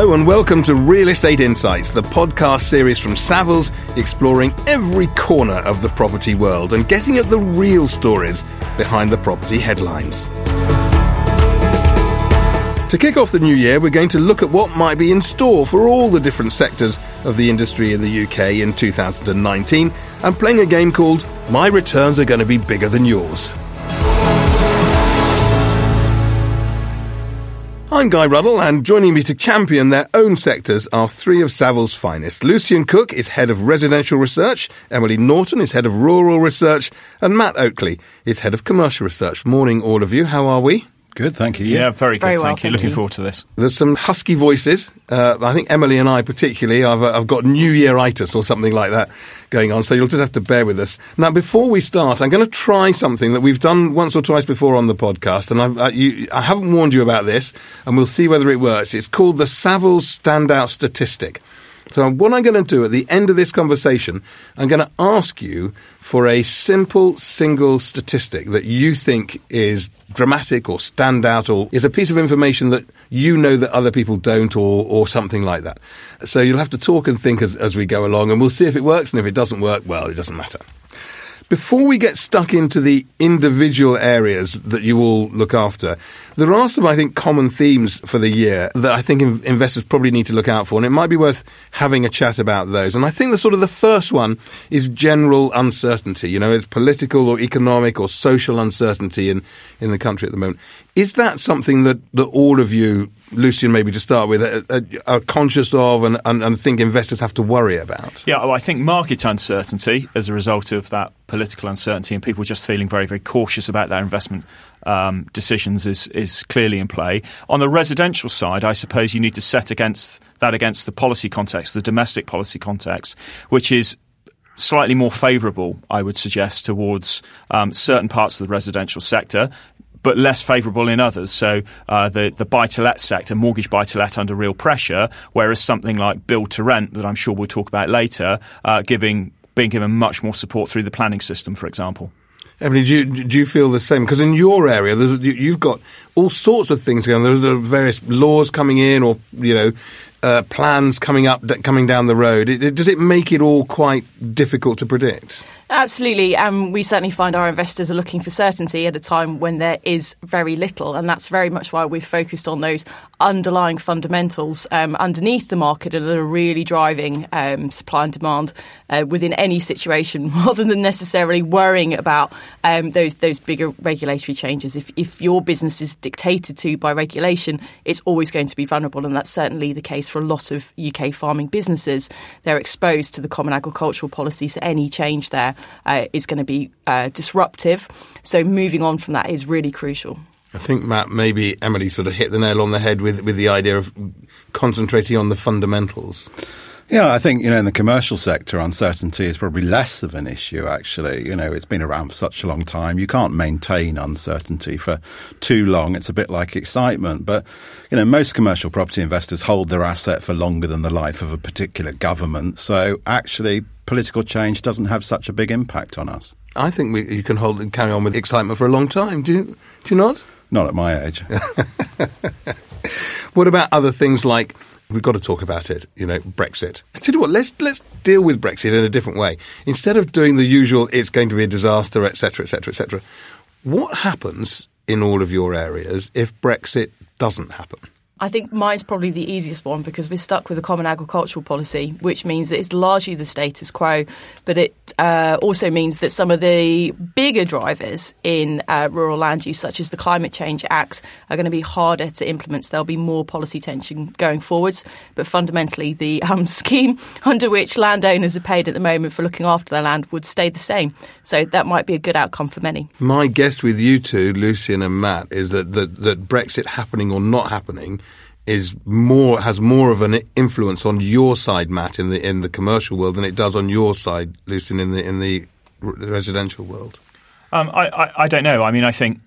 Hello and welcome to Real Estate Insights, the podcast series from Savills exploring every corner of the property world and getting at the real stories behind the property headlines. To kick off the new year, we're going to look at what might be in store for all the different sectors of the industry in the UK in 2019 and playing a game called My Returns Are Going to Be Bigger Than Yours. I'm Guy Ruddle, and joining me to champion their own sectors are three of Savills' finest. Lucian Cook is head of residential research, Emily Norton is head of rural research, and Matt Oakley is head of commercial research. Morning, all of you. How are we? Good, thank you. Yeah, very good. Very well, thank you. thank Looking you. forward to this. There's some husky voices. Uh, I think Emily and I, particularly, I've, uh, I've got New Yearitis or something like that going on, so you'll just have to bear with us. Now, before we start, I'm going to try something that we've done once or twice before on the podcast, and I've, I, you, I haven't warned you about this, and we'll see whether it works. It's called the Savills Standout Statistic. So what I'm going to do at the end of this conversation, I'm going to ask you for a simple single statistic that you think is dramatic or stand out or is a piece of information that you know that other people don't or, or something like that. So you'll have to talk and think as, as we go along and we'll see if it works and if it doesn't work, well, it doesn't matter. Before we get stuck into the individual areas that you all look after, there are some, I think, common themes for the year that I think in- investors probably need to look out for, and it might be worth having a chat about those. And I think the sort of the first one is general uncertainty. You know, it's political or economic or social uncertainty in, in the country at the moment. Is that something that, that all of you, Lucian, maybe to start with, are, are- conscious of and, and, and think investors have to worry about? Yeah, well, I think market uncertainty as a result of that political uncertainty and people just feeling very, very cautious about their investment um, decisions is is clearly in play. On the residential side, I suppose you need to set against that against the policy context, the domestic policy context, which is slightly more favourable, I would suggest, towards um, certain parts of the residential sector. But less favourable in others. So uh, the the buy to let sector, mortgage buy to let, under real pressure. Whereas something like build to rent, that I'm sure we'll talk about later, uh, giving being given much more support through the planning system, for example. Emily, do you, do you feel the same? Because in your area, you've got all sorts of things going. There are various laws coming in, or you know, uh, plans coming up, coming down the road. It, it- does it make it all quite difficult to predict? Absolutely. Um, we certainly find our investors are looking for certainty at a time when there is very little. And that's very much why we've focused on those underlying fundamentals um, underneath the market that are really driving um, supply and demand uh, within any situation rather than necessarily worrying about um, those, those bigger regulatory changes. If, if your business is dictated to by regulation, it's always going to be vulnerable. And that's certainly the case for a lot of UK farming businesses. They're exposed to the common agricultural policy, so any change there uh, is going to be uh, disruptive. So moving on from that is really crucial. I think Matt, maybe Emily, sort of hit the nail on the head with with the idea of concentrating on the fundamentals. Yeah, I think, you know, in the commercial sector, uncertainty is probably less of an issue, actually. You know, it's been around for such a long time. You can't maintain uncertainty for too long. It's a bit like excitement. But, you know, most commercial property investors hold their asset for longer than the life of a particular government. So actually, political change doesn't have such a big impact on us. I think we, you can hold and carry on with excitement for a long time. Do you? Do you not? Not at my age. What about other things like we've got to talk about it? You know, Brexit. Tell you what, let's let's deal with Brexit in a different way. Instead of doing the usual, it's going to be a disaster, etc., etc., etc. What happens in all of your areas if Brexit doesn't happen? I think mine's probably the easiest one because we're stuck with a common agricultural policy, which means that it's largely the status quo, but it uh, also means that some of the bigger drivers in uh, rural land use, such as the Climate Change Act, are going to be harder to implement. So there'll be more policy tension going forwards. But fundamentally, the um, scheme under which landowners are paid at the moment for looking after their land would stay the same. So that might be a good outcome for many. My guess with you two, Lucian and Matt, is that that, that Brexit happening or not happening is more has more of an influence on your side, Matt, in the in the commercial world than it does on your side, Lucian, in the in the residential world. Um, I, I, I don't know. I mean, I think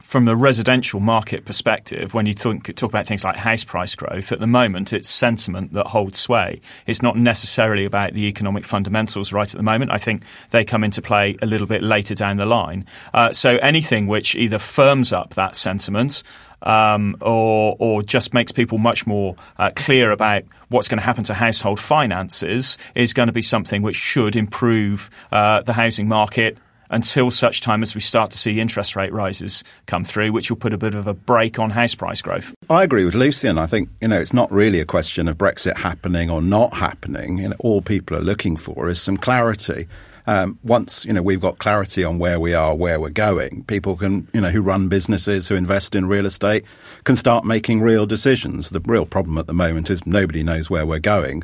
from the residential market perspective, when you think, talk about things like house price growth, at the moment it's sentiment that holds sway. It's not necessarily about the economic fundamentals right at the moment. I think they come into play a little bit later down the line. Uh, so anything which either firms up that sentiment um, or or just makes people much more uh, clear about what's going to happen to household finances is going to be something which should improve uh, the housing market until such time as we start to see interest rate rises come through, which will put a bit of a brake on house price growth. I agree with Lucian. I think you know it's not really a question of Brexit happening or not happening. You know, all people are looking for is some clarity. Um, once you know we've got clarity on where we are, where we're going, people can you know who run businesses, who invest in real estate, can start making real decisions. The real problem at the moment is nobody knows where we're going.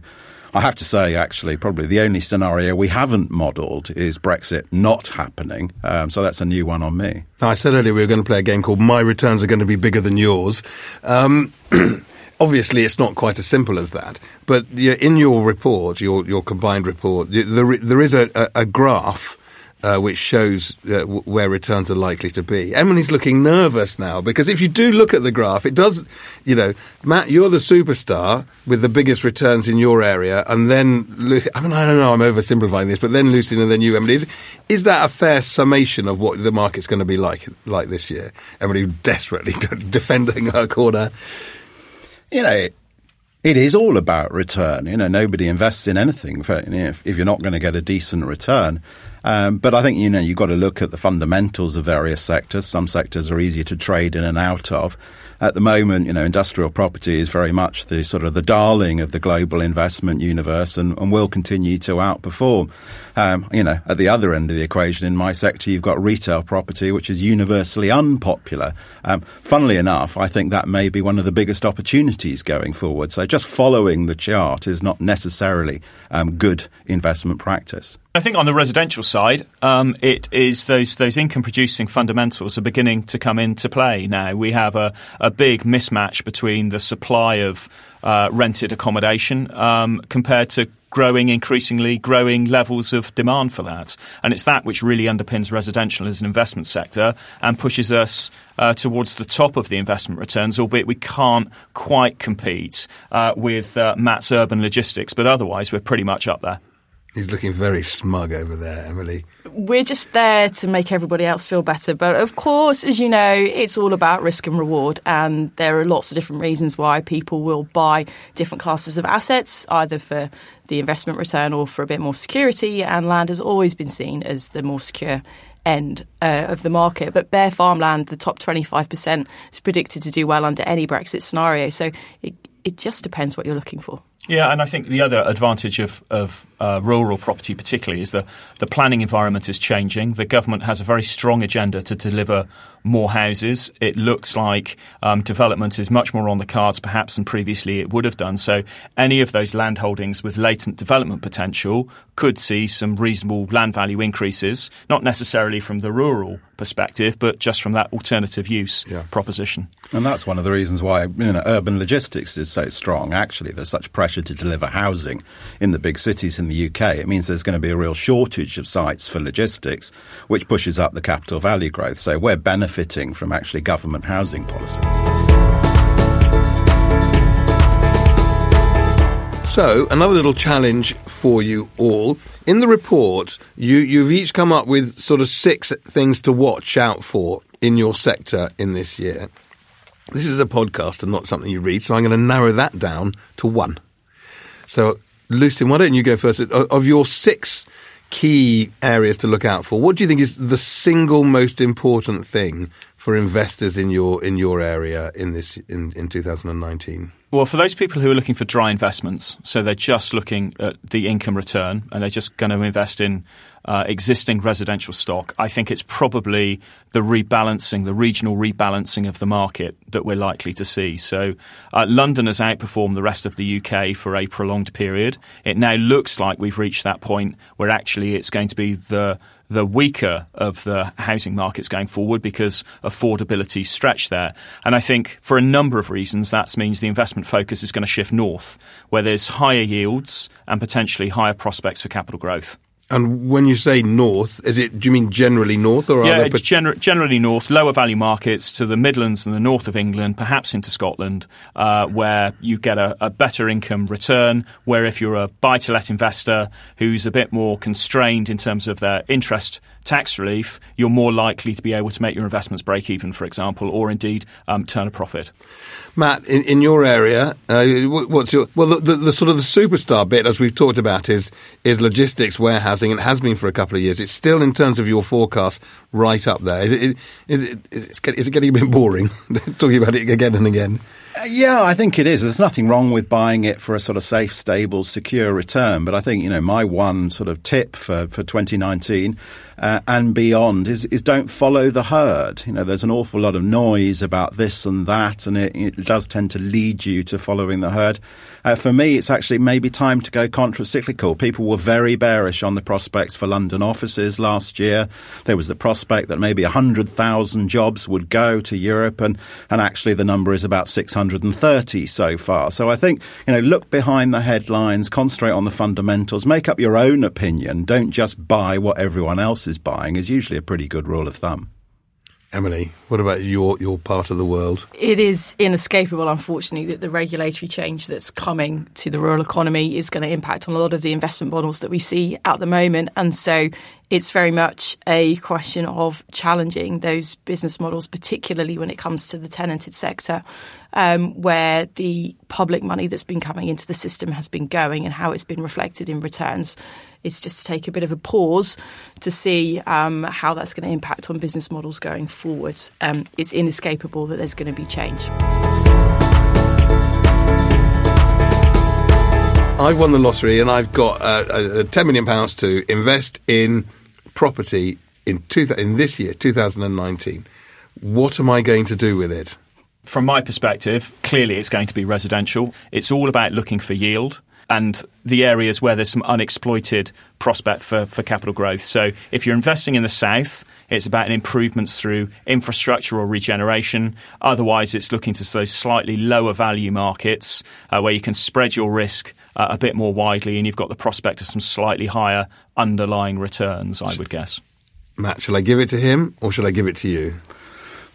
I have to say, actually, probably the only scenario we haven't modelled is Brexit not happening. Um, so that's a new one on me. I said earlier we were going to play a game called My Returns Are Going to Be Bigger Than Yours. Um, obviously, it's not quite as simple as that. But in your report, your, your combined report, there, there is a, a, graph uh, which shows uh, where returns are likely to be. Emily's looking nervous now because if you do look at the graph, it does, you know, Matt, you're the superstar with the biggest returns in your area, and then, I mean, I don't know, I'm oversimplifying this, but then Lucian and then you, Emily. Is, is that a fair summation of what the market's going to be like, like this year? Emily desperately defending her corner. You know, it is all about return. You know, nobody invests in anything for, you know, if, if, you're not going to get a decent return. Um, but I think you know you've got to look at the fundamentals of various sectors. Some sectors are easier to trade in and out of. At the moment, you know, industrial property is very much the sort of the darling of the global investment universe, and, and will continue to outperform. Um, you know, at the other end of the equation in my sector, you've got retail property, which is universally unpopular. Um, funnily enough, I think that may be one of the biggest opportunities going forward. So just following the chart is not necessarily um, good investment practice. I think on the residential side, um, it is those those income producing fundamentals are beginning to come into play now. We have a, a big mismatch between the supply of uh, rented accommodation um, compared to growing increasingly growing levels of demand for that. And it's that which really underpins residential as an investment sector and pushes us uh, towards the top of the investment returns, albeit we can't quite compete uh, with uh, Matt's urban logistics, but otherwise we're pretty much up there. He's looking very smug over there, Emily. We're just there to make everybody else feel better. But of course, as you know, it's all about risk and reward. And there are lots of different reasons why people will buy different classes of assets, either for the investment return or for a bit more security. And land has always been seen as the more secure end uh, of the market. But bare farmland, the top 25%, is predicted to do well under any Brexit scenario. So it, it just depends what you're looking for. Yeah, and I think the other advantage of, of uh, rural property, particularly, is that the planning environment is changing. The government has a very strong agenda to deliver more houses. It looks like um, development is much more on the cards, perhaps, than previously it would have done. So, any of those land holdings with latent development potential could see some reasonable land value increases, not necessarily from the rural perspective, but just from that alternative use yeah. proposition. And that's one of the reasons why you know, urban logistics is so strong. Actually, there's such pressure to deliver housing in the big cities in the UK. It means there's going to be a real shortage of sites for logistics, which pushes up the capital value growth. So we're benefiting from actually government housing policy. So, another little challenge for you all. In the report, you, you've each come up with sort of six things to watch out for in your sector in this year. This is a podcast and not something you read, so I'm going to narrow that down to one. So, Lucian, why don't you go first? Of your six key areas to look out for, what do you think is the single most important thing for investors in your in your area in this in, in 2019? Well, for those people who are looking for dry investments, so they're just looking at the income return and they're just going to invest in uh, existing residential stock, I think it's probably the rebalancing, the regional rebalancing of the market that we're likely to see. So uh, London has outperformed the rest of the UK for a prolonged period. It now looks like we've reached that point where actually it's going to be the the weaker of the housing markets going forward because affordability stretched there. And I think for a number of reasons, that means the investment focus is going to shift north, where there's higher yields and potentially higher prospects for capital growth. And when you say north, is it? Do you mean generally north, or yeah, are it's gener- generally north, lower value markets to the Midlands and the north of England, perhaps into Scotland, uh, where you get a, a, better income return. Where if you're a buy-to-let investor who's a bit more constrained in terms of their interest tax relief, you're more likely to be able to make your investments break even, for example, or indeed um, turn a profit. Matt, in, in your area, uh, what's your well? The, the, the, sort of the superstar bit, as we've talked about, is is logistics, warehousing, and it has been for a couple of years. It's still, in terms of your forecast, right up there. Is it? Is it? Is it getting a bit boring talking about it again and again? Uh, yeah, I think it is. There's nothing wrong with buying it for a sort of safe, stable, secure return. But I think, you know, my one sort of tip for, for 2019 uh, and beyond is, is don't follow the herd. You know, there's an awful lot of noise about this and that, and it, it does tend to lead you to following the herd. Uh, for me, it's actually maybe time to go contra-cyclical. People were very bearish on the prospects for London offices last year. There was the prospect that maybe 100,000 jobs would go to Europe, and, and actually the number is about 630 so far. So I think, you know, look behind the headlines, concentrate on the fundamentals, make up your own opinion. Don't just buy what everyone else is buying is usually a pretty good rule of thumb. Emily, what about your, your part of the world? It is inescapable, unfortunately, that the regulatory change that's coming to the rural economy is going to impact on a lot of the investment models that we see at the moment. And so it's very much a question of challenging those business models, particularly when it comes to the tenanted sector, um, where the public money that's been coming into the system has been going and how it's been reflected in returns is just to take a bit of a pause to see um, how that's going to impact on business models going forward. Um, it's inescapable that there's going to be change. I've won the lottery and I've got uh, uh, ten million pounds to invest in property in two, in this year, 2019. What am I going to do with it? From my perspective, clearly it's going to be residential. It's all about looking for yield and the areas where there's some unexploited prospect for, for capital growth. So if you're investing in the south, it's about improvements through infrastructure or regeneration. Otherwise, it's looking to those slightly lower value markets uh, where you can spread your risk uh, a bit more widely and you've got the prospect of some slightly higher underlying returns, I would guess. Matt, shall I give it to him or shall I give it to you?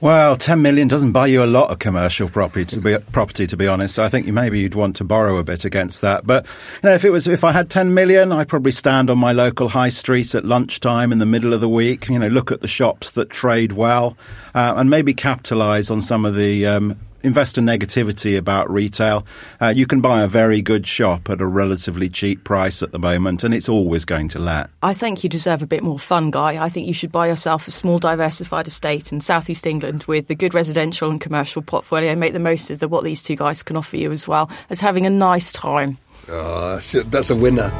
Well, 10 million doesn't buy you a lot of commercial property to be, property, to be honest. So I think maybe you'd want to borrow a bit against that. But, you know, if it was, if I had 10 million, I'd probably stand on my local high street at lunchtime in the middle of the week, you know, look at the shops that trade well, uh, and maybe capitalize on some of the, um, investor negativity about retail. Uh, you can buy a very good shop at a relatively cheap price at the moment, and it's always going to let. I think you deserve a bit more fun, Guy. I think you should buy yourself a small, diversified estate in southeast England with a good residential and commercial portfolio. and Make the most of the, what these two guys can offer you as well as having a nice time. Oh, that's a winner.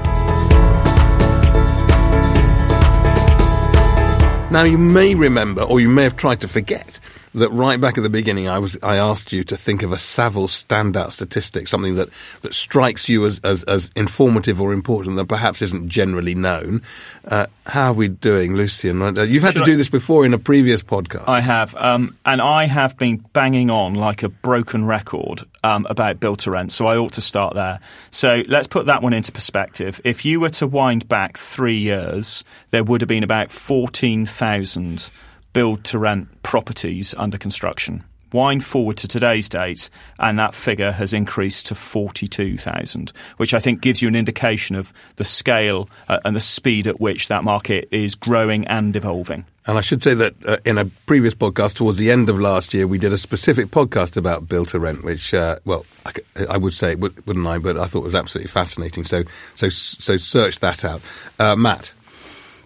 Now, you may remember, or you may have tried to forget, that right back at the beginning, I was I asked you to think of a Savills standout statistic, something that, that strikes you as, as, as informative or important that perhaps isn't generally known. Uh, how are we doing, Lucian? Uh, you've had Should to do this before in a previous podcast. I have, um, and I have been banging on like a broken record um, about build to rent, so I ought to start there. So let's put that one into perspective. If you were to wind back three years, there would have been about fourteen thousand build to rent properties under construction. Wind forward to today's date, and that figure has increased to 42,000, which I think gives you an indication of the scale uh, and the speed at which that market is growing and evolving. And I should say that uh, in a previous podcast towards the end of last year, we did a specific podcast about build to rent, which, uh, well, I, I, would say, wouldn't I? But I thought was absolutely fascinating. So, so, so search that out. Uh, Matt.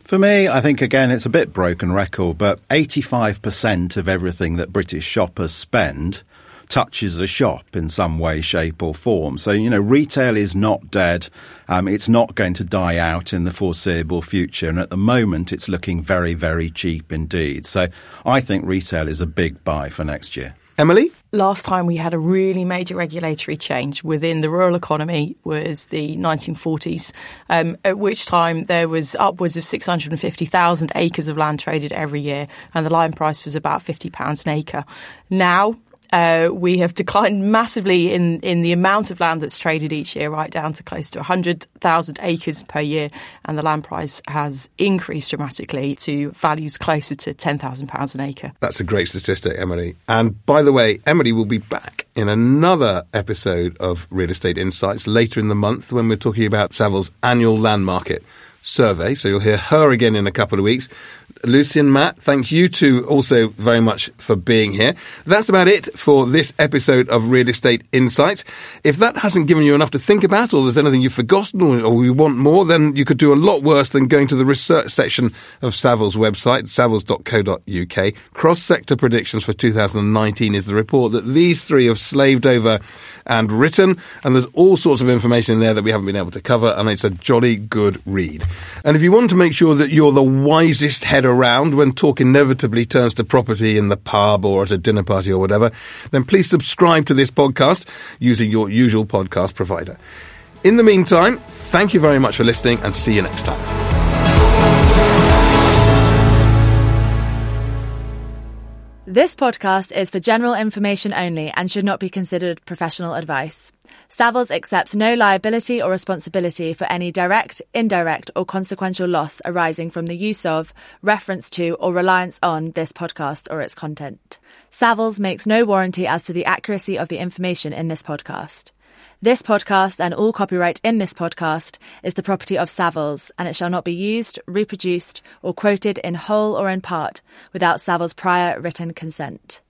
For me, I think again it's a bit broken record, but 85% of everything that British shoppers spend touches a shop in some way, shape, or form. So, you know, retail is not dead. Um, it's not going to die out in the foreseeable future. And at the moment, it's looking very, very cheap indeed. So I think retail is a big buy for next year. Emily? Last time we had a really major regulatory change within the rural economy was the 1940s, um, at which time there was upwards of 650,000 acres of land traded every year, and the line price was about £50 an acre. Now, Uh, we have declined massively in, in the amount of land that's traded each year, right down to close to 100,000 acres per year. And the land price has increased dramatically to values closer to £10,000 an acre. That's a great statistic, Emily. And by the way, Emily will be back in another episode of Real Estate Insights later in the month when we're talking about Savills' annual land market survey. So you'll hear her again in a couple of weeks. Lucy and Matt, thank you two also very much for being here. That's about it for this episode of Real Estate Insights. If that hasn't given you enough to think about, or there's anything you've forgotten, or, or you want more, then you could do a lot worse than going to the research section of Savills' website, savills.co.uk. Cross sector predictions for 2019 is the report that these three have slaved over and written, and there's all sorts of information in there that we haven't been able to cover, and it's a jolly good read. And if you want to make sure that you're the wisest head around when talk inevitably turns to property in the pub or at a dinner party or whatever, then please subscribe to this podcast using your usual podcast provider. In the meantime, thank you very much for listening and see you next time. This podcast is for general information only and should not be considered professional advice. Savills accepts no liability or responsibility for any direct, indirect, or consequential loss arising from the use of, reference to, or reliance on this podcast or its content. Savills makes no warranty as to the accuracy of the information in this podcast. This podcast and all copyright in this podcast is the property of Savills, and it shall not be used, reproduced, or quoted in whole or in part without Savills' prior written consent.